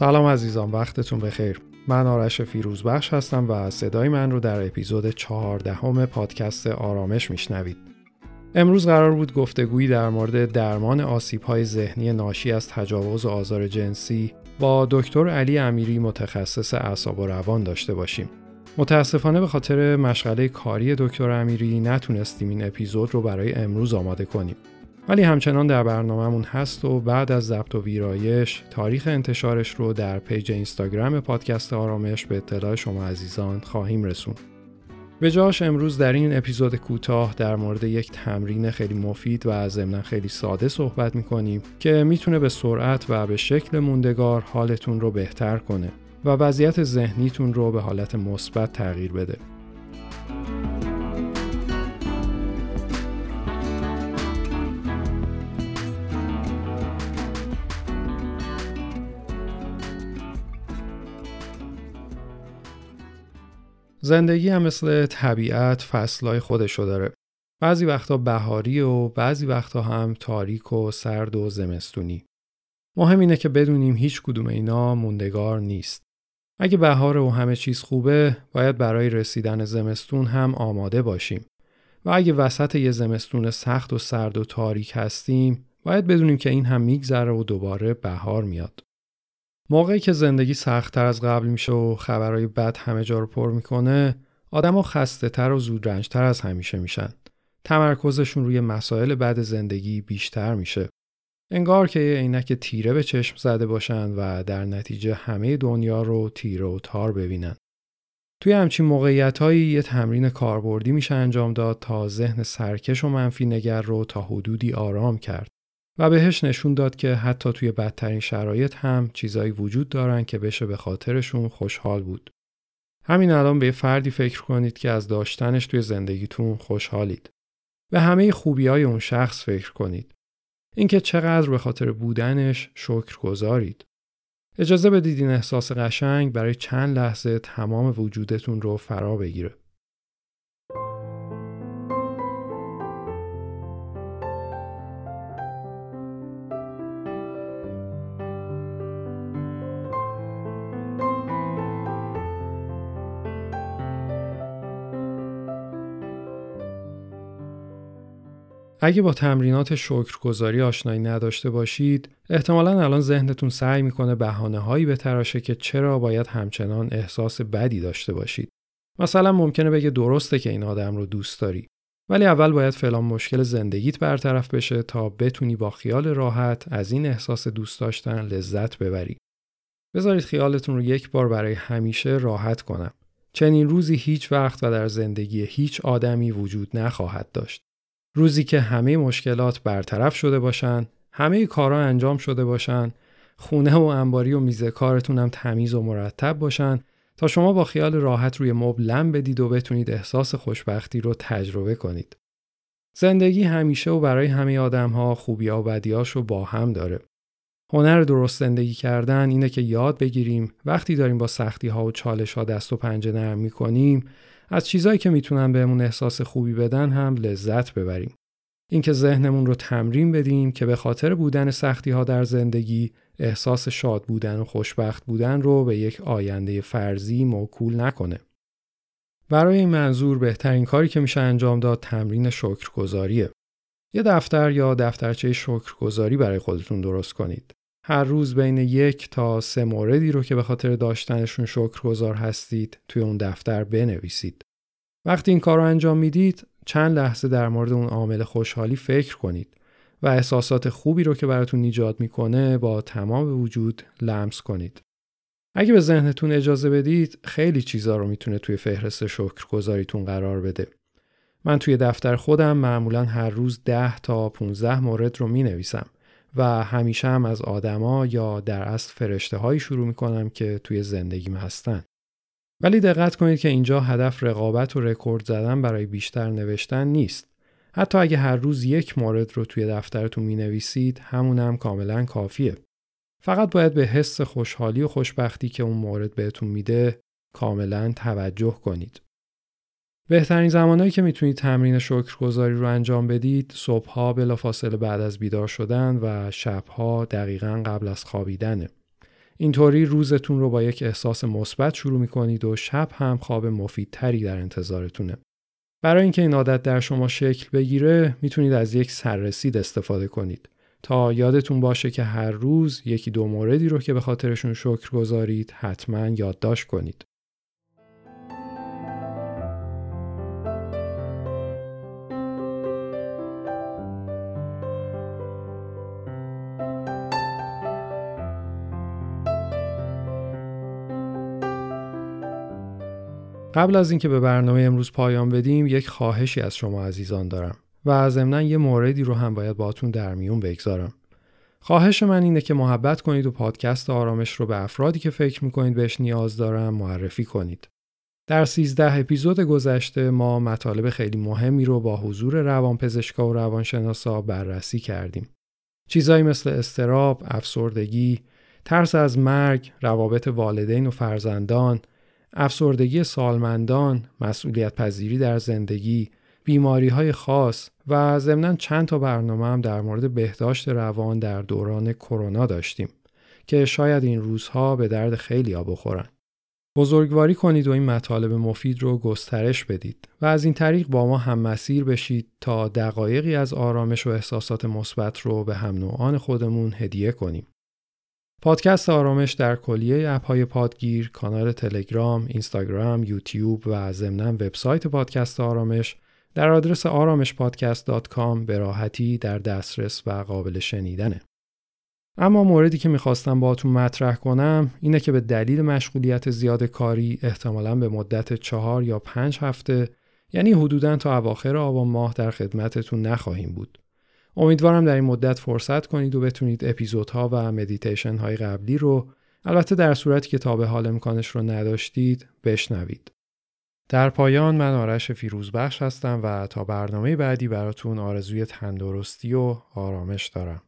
سلام عزیزان وقتتون بخیر. من آرش فیروزبخش هستم و صدای من رو در اپیزود چهاردهم پادکست آرامش میشنوید. امروز قرار بود گفتگویی در مورد درمان آسیب های ذهنی ناشی از تجاوز و آزار جنسی با دکتر علی امیری متخصص اعصاب و روان داشته باشیم. متاسفانه به خاطر مشغله کاری دکتر امیری نتونستیم این اپیزود رو برای امروز آماده کنیم. ولی همچنان در برنامهمون هست و بعد از ضبط و ویرایش تاریخ انتشارش رو در پیج اینستاگرام پادکست آرامش به اطلاع شما عزیزان خواهیم رسون. به جاش امروز در این اپیزود کوتاه در مورد یک تمرین خیلی مفید و ضمنا خیلی ساده صحبت می‌کنیم که می‌تونه به سرعت و به شکل موندگار حالتون رو بهتر کنه و وضعیت ذهنیتون رو به حالت مثبت تغییر بده. زندگی هم مثل طبیعت فصلهای خودشو داره. بعضی وقتا بهاری و بعضی وقتا هم تاریک و سرد و زمستونی. مهم اینه که بدونیم هیچ کدوم اینا موندگار نیست. اگه بهار و همه چیز خوبه باید برای رسیدن زمستون هم آماده باشیم. و اگه وسط یه زمستون سخت و سرد و تاریک هستیم باید بدونیم که این هم میگذره و دوباره بهار میاد. موقعی که زندگی سختتر از قبل میشه و خبرهای بد همه جا رو پر می‌کنه آدما خسته تر و زودرنجتر از همیشه میشن. تمرکزشون روی مسائل بد زندگی بیشتر میشه. انگار که یه عینک تیره به چشم زده باشن و در نتیجه همه دنیا رو تیره و تار ببینن. توی همچین موقعیت هایی یه تمرین کاربردی میشه انجام داد تا ذهن سرکش و منفی نگر رو تا حدودی آرام کرد. و بهش نشون داد که حتی توی بدترین شرایط هم چیزایی وجود دارن که بشه به خاطرشون خوشحال بود. همین الان به فردی فکر کنید که از داشتنش توی زندگیتون خوشحالید. به همه خوبی های اون شخص فکر کنید. اینکه چقدر به خاطر بودنش شکر گذارید. اجازه بدید این احساس قشنگ برای چند لحظه تمام وجودتون رو فرا بگیره. اگه با تمرینات شکرگزاری آشنایی نداشته باشید احتمالا الان ذهنتون سعی می‌کنه بهانه هایی بتراشه که چرا باید همچنان احساس بدی داشته باشید. مثلا ممکنه بگه درسته که این آدم رو دوست داری ولی اول باید فلان مشکل زندگیت برطرف بشه تا بتونی با خیال راحت از این احساس دوست داشتن لذت ببری. بذارید خیالتون رو یک بار برای همیشه راحت کنم. چنین روزی هیچ وقت و در زندگی هیچ آدمی وجود نخواهد داشت. روزی که همه مشکلات برطرف شده باشن همه کارها انجام شده باشن خونه و انباری و میز کارتون هم تمیز و مرتب باشن تا شما با خیال راحت روی مبل لم بدید و بتونید احساس خوشبختی رو تجربه کنید. زندگی همیشه و برای همه آدم ها خوبی و بدیاش رو با هم داره. هنر درست زندگی کردن اینه که یاد بگیریم وقتی داریم با سختی ها و چالش ها دست و پنجه نرم می‌کنیم از چیزایی که می‌تونن بهمون احساس خوبی بدن هم لذت ببریم. اینکه ذهنمون رو تمرین بدیم که به خاطر بودن سختی ها در زندگی احساس شاد بودن و خوشبخت بودن رو به یک آینده فرضی موکول نکنه. برای این منظور بهترین کاری که میشه انجام داد تمرین شکرگزاریه. یه دفتر یا دفترچه شکرگزاری برای خودتون درست کنید. هر روز بین یک تا سه موردی رو که به خاطر داشتنشون شکرگزار هستید توی اون دفتر بنویسید. وقتی این کار رو انجام می‌دید چند لحظه در مورد اون عامل خوشحالی فکر کنید و احساسات خوبی رو که براتون ایجاد می‌کنه با تمام وجود لمس کنید. اگه به ذهنتون اجازه بدید خیلی چیزا رو می‌تونه توی فهرست شکرگزاریتون قرار بده. من توی دفتر خودم معمولا هر روز 10 تا 15 مورد رو می نویسم و همیشه هم از آدما یا در اصل فرشته هایی شروع می کنم که توی زندگیم هستن. ولی دقت کنید که اینجا هدف رقابت و رکورد زدن برای بیشتر نوشتن نیست. حتی اگه هر روز یک مورد رو توی دفترتون می نویسید همون هم کاملا کافیه. فقط باید به حس خوشحالی و خوشبختی که اون مورد بهتون میده کاملا توجه کنید. بهترین زمانهایی که می‌تونید تمرین شکرگزاری رو انجام بدید صبحها بلافاصله بعد از بیدار شدن و شبها دقیقا قبل از خوابیدنه. اینطوری روزتون رو با یک احساس مثبت شروع می‌کنید و شب هم خواب مفیدتری در انتظارتونه. برای اینکه این عادت در شما شکل بگیره می‌تونید از یک سررسید استفاده کنید تا یادتون باشه که هر روز یکی دو موردی رو که به خاطرشون شکر گذارید حتما یادداشت کنید. قبل از اینکه به برنامه امروز پایان بدیم یک خواهشی از شما عزیزان دارم و ضمنا یه موردی رو هم باید باتون در میون بگذارم خواهش من اینه که محبت کنید و پادکست آرامش رو به افرادی که فکر می‌کنید بهش نیاز دارن معرفی کنید در 13 اپیزود گذشته ما مطالب خیلی مهمی رو با حضور روانپزشکا و روانشناسا بررسی کردیم. چیزایی مثل استراب، افسردگی، ترس از مرگ، روابط والدین و فرزندان، افسردگی سالمندان، مسئولیت پذیری در زندگی، بیماری های خاص و ضمنا چند تا برنامه هم در مورد بهداشت روان در دوران کرونا داشتیم که شاید این روزها به درد خیلی ها بخورن. بزرگواری کنید و این مطالب مفید رو گسترش بدید و از این طریق با ما هم مسیر بشید تا دقایقی از آرامش و احساسات مثبت رو به هم نوعان خودمون هدیه کنیم. پادکست آرامش در کلیه اپهای پادگیر، کانال تلگرام، اینستاگرام، یوتیوب و ضمنا وبسایت پادکست آرامش در آدرس آرامشپادکست.com به راحتی در دسترس و قابل شنیدنه. اما موردی که می‌خواستم باهاتون مطرح کنم اینه که به دلیل مشغولیت زیاد کاری احتمالا به مدت چهار یا پنج هفته یعنی حدوداً تا اواخر آبان ماه در خدمتتون نخواهیم بود. امیدوارم در این مدت فرصت کنید و بتونید اپیزودها و مدیتیشن های قبلی رو البته در صورتی که تا به حال امکانش رو نداشتید بشنوید. در پایان من آرش فیروزبخش هستم و تا برنامه بعدی براتون آرزوی تندرستی و آرامش دارم.